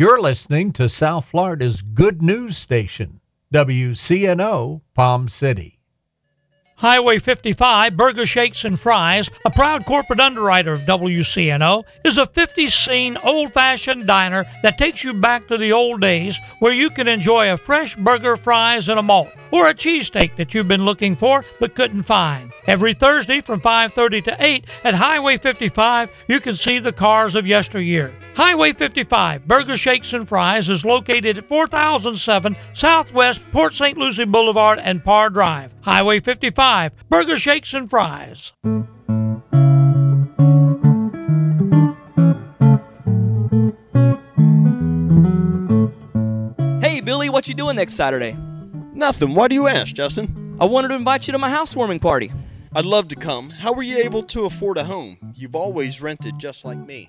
You're listening to South Florida's good news station, WCNO Palm City. Highway 55, Burger Shakes and Fries, a proud corporate underwriter of WCNO, is a 50 scene old fashioned diner that takes you back to the old days where you can enjoy a fresh burger, fries, and a malt, or a cheesesteak that you've been looking for but couldn't find. Every Thursday from 5:30 to 8 at Highway 55, you can see the cars of yesteryear. Highway 55, Burger Shakes and Fries is located at 4007 Southwest Port St. Lucie Boulevard and Parr Drive. Highway 55, Burger Shakes and Fries. Hey, Billy, what you doing next Saturday? Nothing. Why do you ask, Justin? I wanted to invite you to my housewarming party. I'd love to come. How were you able to afford a home? You've always rented just like me.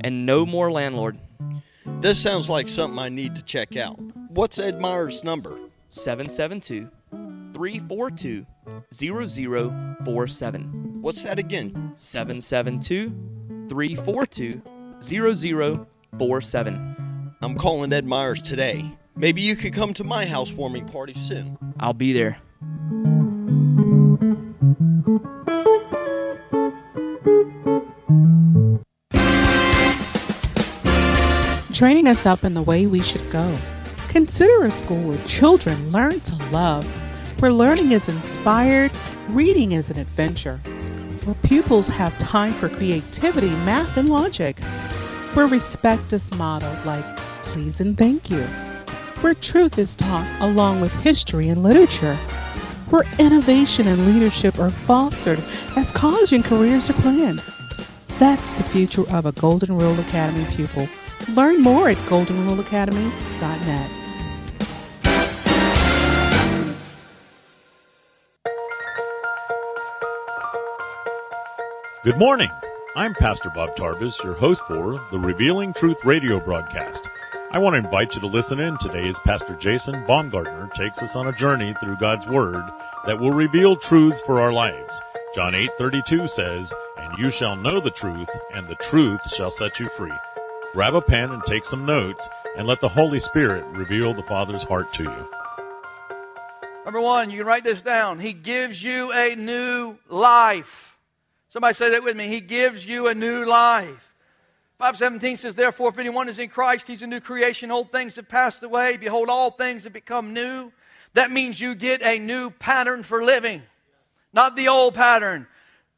and no more landlord. This sounds like something I need to check out. What's Ed Myers' number? 772 342 0047. What's that again? 772 342 0047. I'm calling Ed Myers today. Maybe you could come to my housewarming party soon. I'll be there. Training us up in the way we should go. Consider a school where children learn to love, where learning is inspired, reading is an adventure, where pupils have time for creativity, math, and logic, where respect is modeled like please and thank you, where truth is taught along with history and literature, where innovation and leadership are fostered as college and careers are planned. That's the future of a Golden Rule Academy pupil. Learn more at goldenruleacademy.net. Good morning. I'm Pastor Bob Tarvis, your host for the Revealing Truth radio broadcast. I want to invite you to listen in today as Pastor Jason Baumgartner takes us on a journey through God's Word that will reveal truths for our lives. John 8:32 says, "And you shall know the truth, and the truth shall set you free." Grab a pen and take some notes, and let the Holy Spirit reveal the Father's heart to you. Number one, you can write this down. He gives you a new life. Somebody say that with me. He gives you a new life. 517 says, Therefore, if anyone is in Christ, he's a new creation. Old things have passed away. Behold, all things have become new. That means you get a new pattern for living, not the old pattern.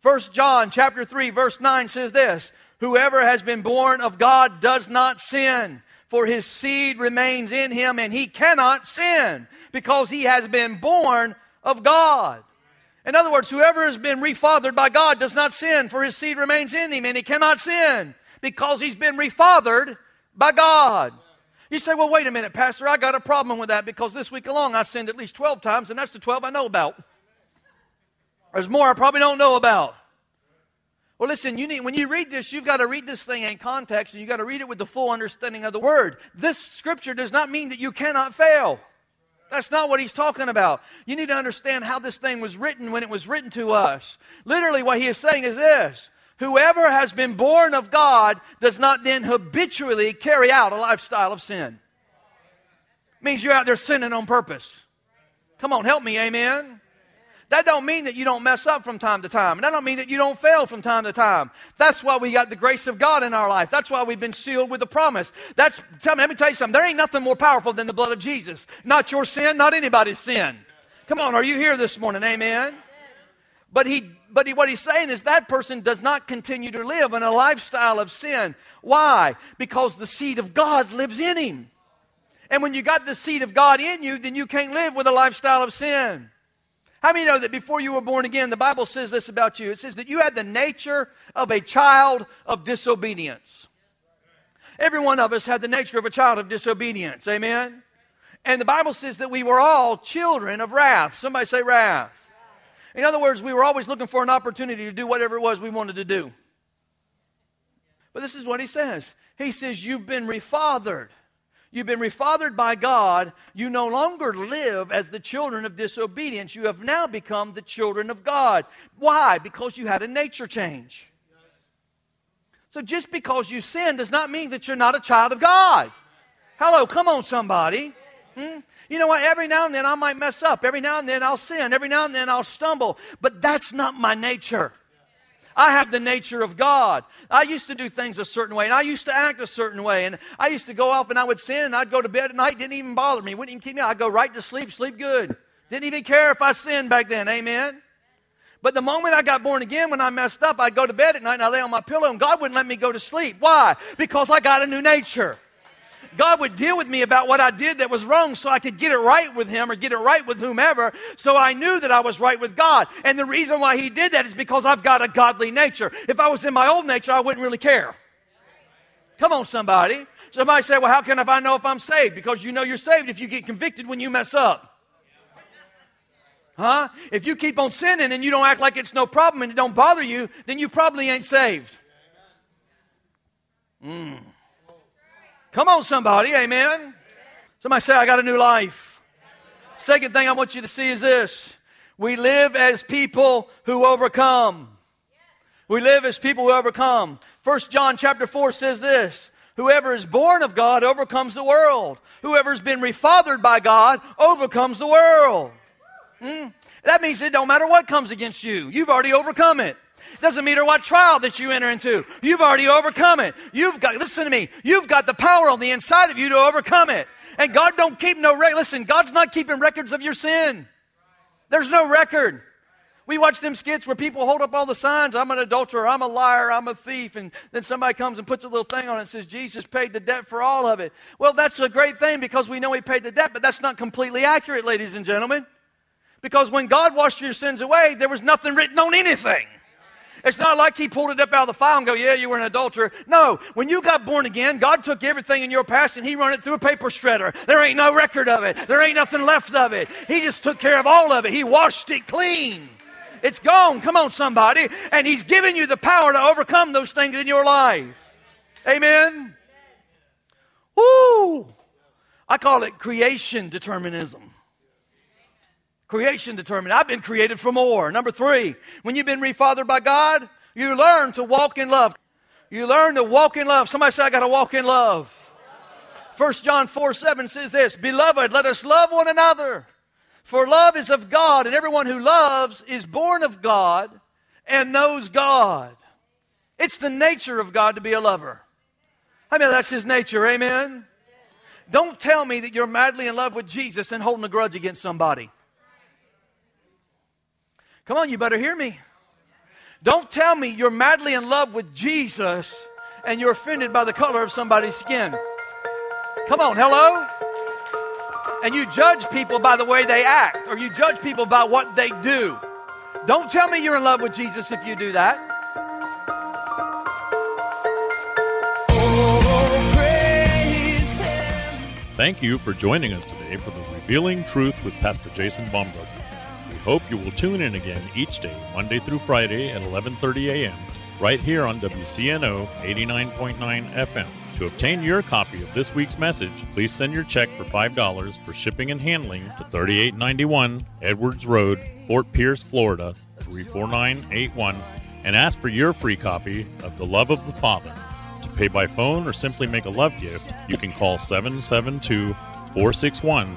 First John chapter 3, verse 9 says this Whoever has been born of God does not sin, for his seed remains in him, and he cannot sin because he has been born of God. In other words, whoever has been refathered by God does not sin, for his seed remains in him, and he cannot sin because he's been refathered by God. You say, well, wait a minute, Pastor, I got a problem with that because this week alone I sinned at least 12 times, and that's the 12 I know about. There's more I probably don't know about. Well, listen, you need, when you read this, you've got to read this thing in context, and you've got to read it with the full understanding of the word. This scripture does not mean that you cannot fail. That's not what he's talking about. You need to understand how this thing was written when it was written to us. Literally, what he is saying is this Whoever has been born of God does not then habitually carry out a lifestyle of sin. means you're out there sinning on purpose. Come on, help me, amen. That don't mean that you don't mess up from time to time. And that don't mean that you don't fail from time to time. That's why we got the grace of God in our life. That's why we've been sealed with the promise. That's tell me, let me tell you something. There ain't nothing more powerful than the blood of Jesus. Not your sin, not anybody's sin. Come on, are you here this morning? Amen. But he but he, what he's saying is that person does not continue to live in a lifestyle of sin. Why? Because the seed of God lives in him. And when you got the seed of God in you, then you can't live with a lifestyle of sin. How many know that before you were born again, the Bible says this about you? It says that you had the nature of a child of disobedience. Every one of us had the nature of a child of disobedience. Amen? And the Bible says that we were all children of wrath. Somebody say wrath. In other words, we were always looking for an opportunity to do whatever it was we wanted to do. But this is what he says He says, You've been refathered. You've been refathered by God. You no longer live as the children of disobedience. You have now become the children of God. Why? Because you had a nature change. So just because you sin does not mean that you're not a child of God. Hello, come on, somebody. Hmm? You know what? Every now and then I might mess up. Every now and then I'll sin. Every now and then I'll stumble. But that's not my nature. I have the nature of God. I used to do things a certain way, and I used to act a certain way, and I used to go off and I would sin, and I'd go to bed at night, didn't even bother me, wouldn't even keep me. I'd go right to sleep, sleep good. Didn't even care if I sinned back then. Amen. But the moment I got born again, when I messed up, I'd go to bed at night and I lay on my pillow, and God wouldn't let me go to sleep. Why? Because I got a new nature. God would deal with me about what I did that was wrong so I could get it right with Him or get it right with whomever. So I knew that I was right with God. And the reason why He did that is because I've got a godly nature. If I was in my old nature, I wouldn't really care. Come on, somebody. Somebody say, Well, how can I know if I'm saved? Because you know you're saved if you get convicted when you mess up. Huh? If you keep on sinning and you don't act like it's no problem and it don't bother you, then you probably ain't saved. Mm. Come on, somebody. Amen. Somebody say, I got a new life. Second thing I want you to see is this we live as people who overcome. We live as people who overcome. First John chapter 4 says this Whoever is born of God overcomes the world. Whoever's been refathered by God overcomes the world. Hmm? That means it don't matter what comes against you, you've already overcome it. Doesn't matter what trial that you enter into. You've already overcome it. You've got, listen to me, you've got the power on the inside of you to overcome it. And God don't keep no record. Listen, God's not keeping records of your sin. There's no record. We watch them skits where people hold up all the signs I'm an adulterer, I'm a liar, I'm a thief. And then somebody comes and puts a little thing on it and says, Jesus paid the debt for all of it. Well, that's a great thing because we know He paid the debt, but that's not completely accurate, ladies and gentlemen. Because when God washed your sins away, there was nothing written on anything. It's not like he pulled it up out of the file and go, yeah, you were an adulterer. No, when you got born again, God took everything in your past and he run it through a paper shredder. There ain't no record of it. There ain't nothing left of it. He just took care of all of it. He washed it clean. It's gone. Come on, somebody. And he's given you the power to overcome those things in your life. Amen. Woo! I call it creation determinism. Creation determined. I've been created for more. Number three, when you've been refathered by God, you learn to walk in love. You learn to walk in love. Somebody say, I got to walk in love. 1 John 4 7 says this Beloved, let us love one another. For love is of God, and everyone who loves is born of God and knows God. It's the nature of God to be a lover. I mean, that's his nature, amen? Don't tell me that you're madly in love with Jesus and holding a grudge against somebody. Come on, you better hear me. Don't tell me you're madly in love with Jesus and you're offended by the color of somebody's skin. Come on, hello? And you judge people by the way they act, or you judge people by what they do. Don't tell me you're in love with Jesus if you do that. Thank you for joining us today for the Revealing Truth with Pastor Jason Baumgartner hope you will tune in again each day, Monday through Friday at 11:30 a.m. right here on WCNO 89.9 FM. To obtain your copy of this week's message, please send your check for $5 for shipping and handling to 3891 Edwards Road, Fort Pierce, Florida 34981 and ask for your free copy of The Love of the Father. To pay by phone or simply make a love gift, you can call 772 461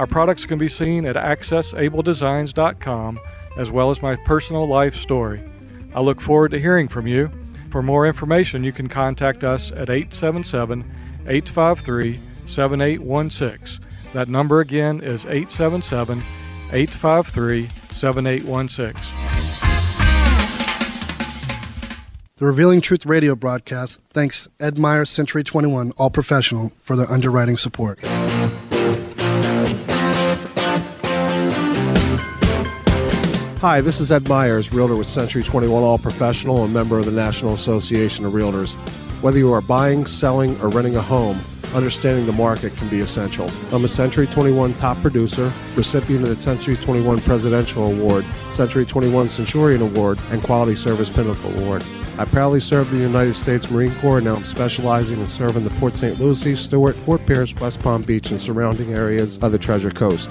Our products can be seen at accessabledesigns.com as well as my personal life story. I look forward to hearing from you. For more information, you can contact us at 877 853 7816. That number again is 877 853 7816. The Revealing Truth radio broadcast thanks Ed Meyer Century 21 All Professional for their underwriting support. Hi, this is Ed Myers, realtor with Century 21 All Professional and member of the National Association of Realtors. Whether you are buying, selling, or renting a home, understanding the market can be essential. I'm a Century 21 top producer, recipient of the Century 21 Presidential Award, Century 21 Centurion Award, and Quality Service Pinnacle Award. I proudly serve the United States Marine Corps and now I'm specializing in serving the Port St. Lucie, Stuart, Fort Pierce, West Palm Beach, and surrounding areas of the Treasure Coast.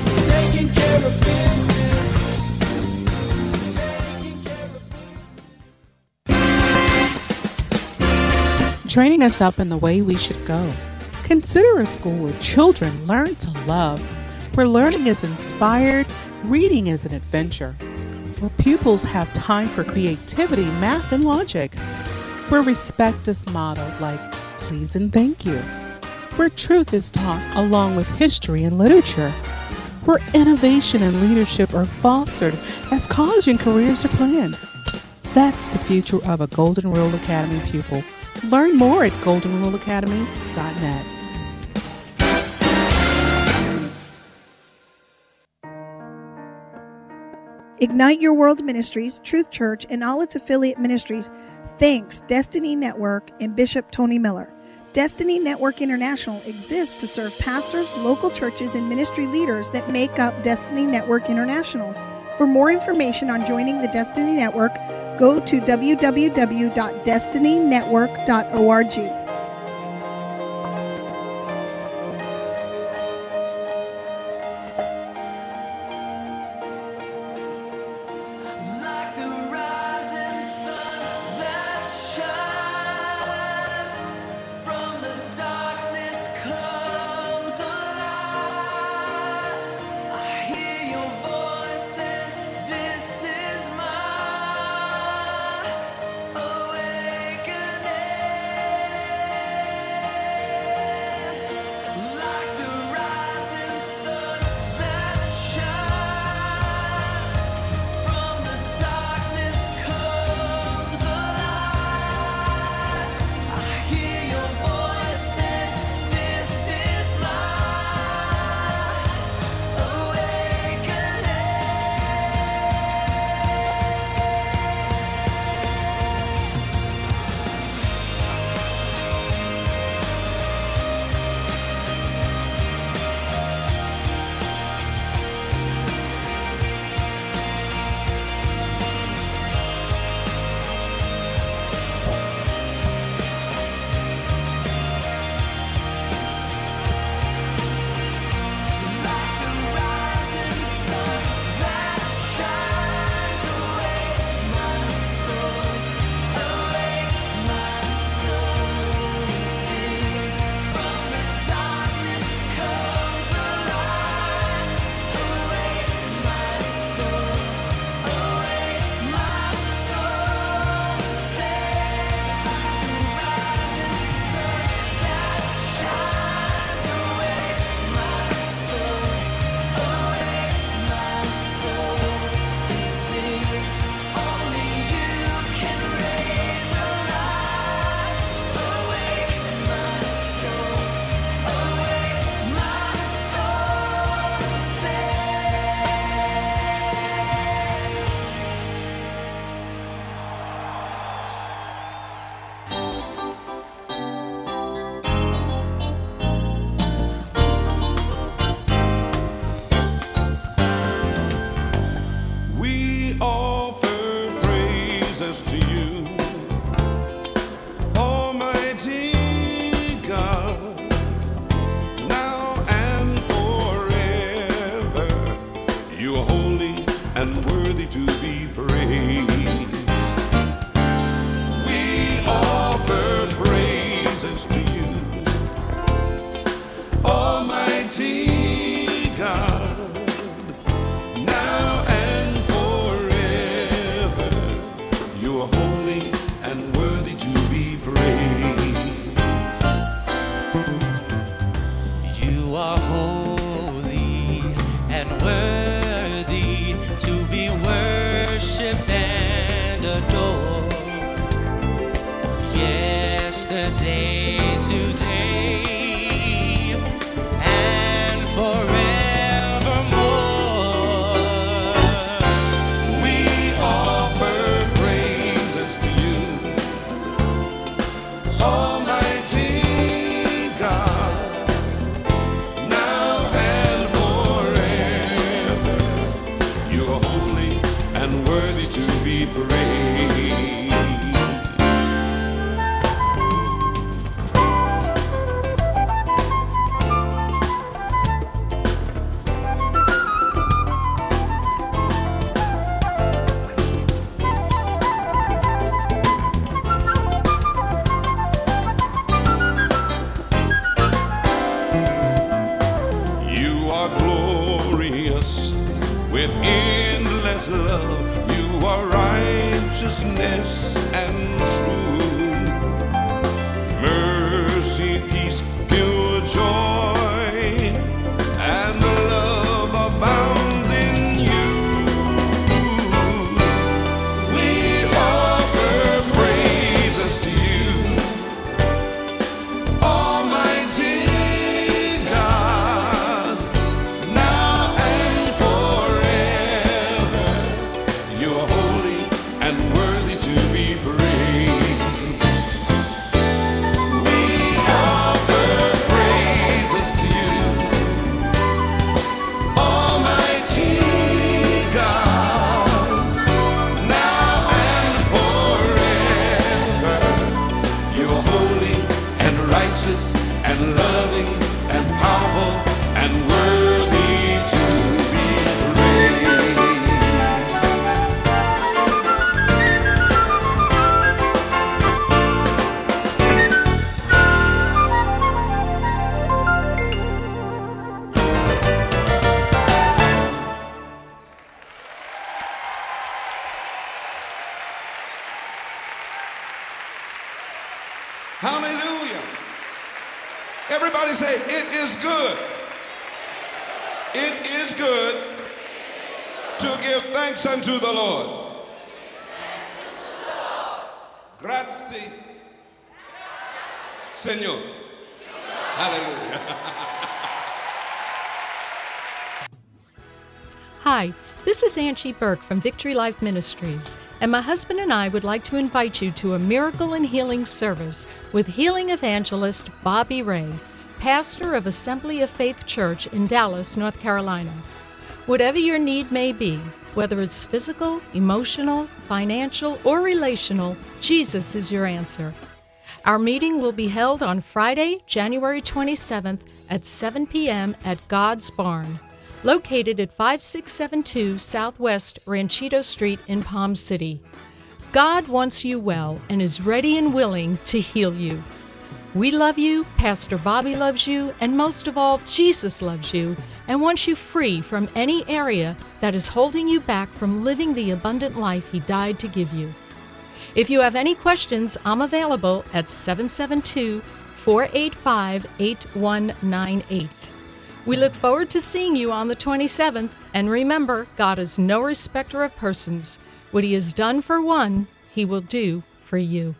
Training us up in the way we should go. Consider a school where children learn to love, where learning is inspired, reading is an adventure, where pupils have time for creativity, math, and logic, where respect is modeled like please and thank you, where truth is taught along with history and literature, where innovation and leadership are fostered as college and careers are planned. That's the future of a Golden Rule Academy pupil. Learn more at goldenruleacademy.net. Ignite Your World Ministries, Truth Church, and all its affiliate ministries thanks Destiny Network and Bishop Tony Miller. Destiny Network International exists to serve pastors, local churches, and ministry leaders that make up Destiny Network International. For more information on joining the Destiny Network, go to www.destinynetwork.org. to you. Good to give thanks unto the Lord. Grazie. Señor. Hallelujah. Hi, this is Angie Burke from Victory Life Ministries, and my husband and I would like to invite you to a miracle and healing service with healing evangelist Bobby Ray, pastor of Assembly of Faith Church in Dallas, North Carolina. Whatever your need may be, whether it's physical, emotional, financial, or relational, Jesus is your answer. Our meeting will be held on Friday, January 27th at 7 p.m. at God's Barn, located at 5672 Southwest Ranchito Street in Palm City. God wants you well and is ready and willing to heal you. We love you, Pastor Bobby loves you, and most of all, Jesus loves you and wants you free from any area that is holding you back from living the abundant life He died to give you. If you have any questions, I'm available at 772 485 8198. We look forward to seeing you on the 27th, and remember, God is no respecter of persons. What He has done for one, He will do for you.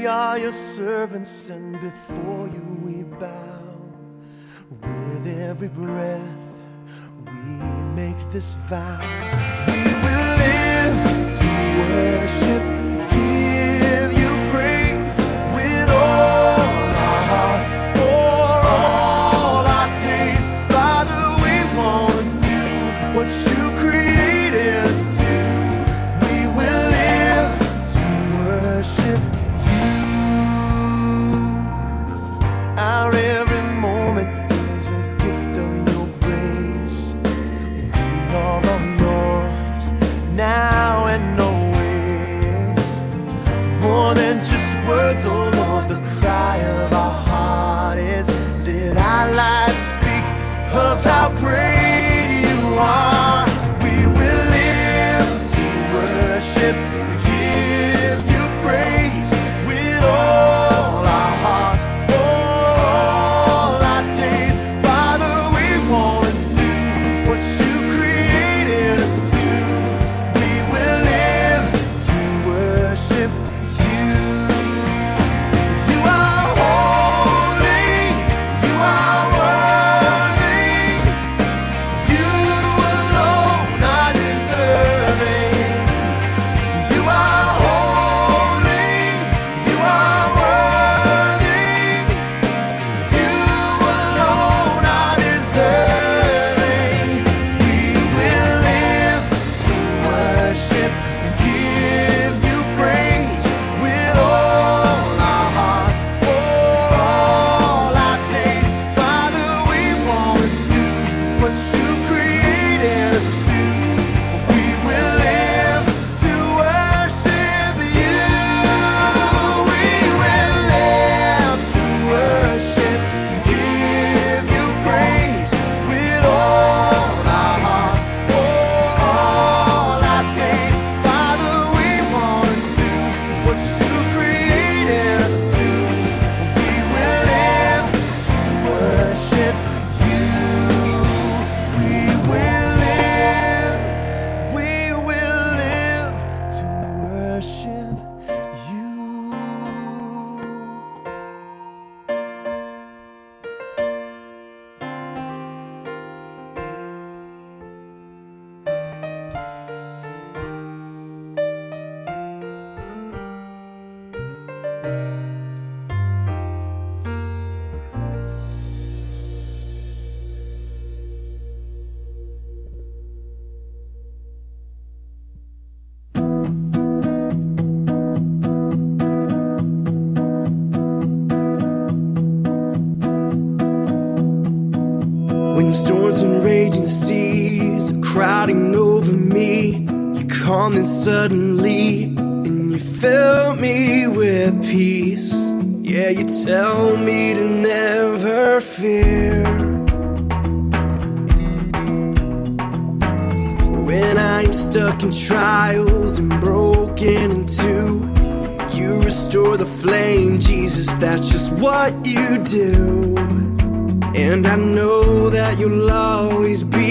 We are your servants, and before you we bow. With every breath, we make this vow. We will live to worship suddenly and you fill me with peace. Yeah, you tell me to never fear. When I'm stuck in trials and broken in two, you restore the flame, Jesus. That's just what you do. And I know that you'll always be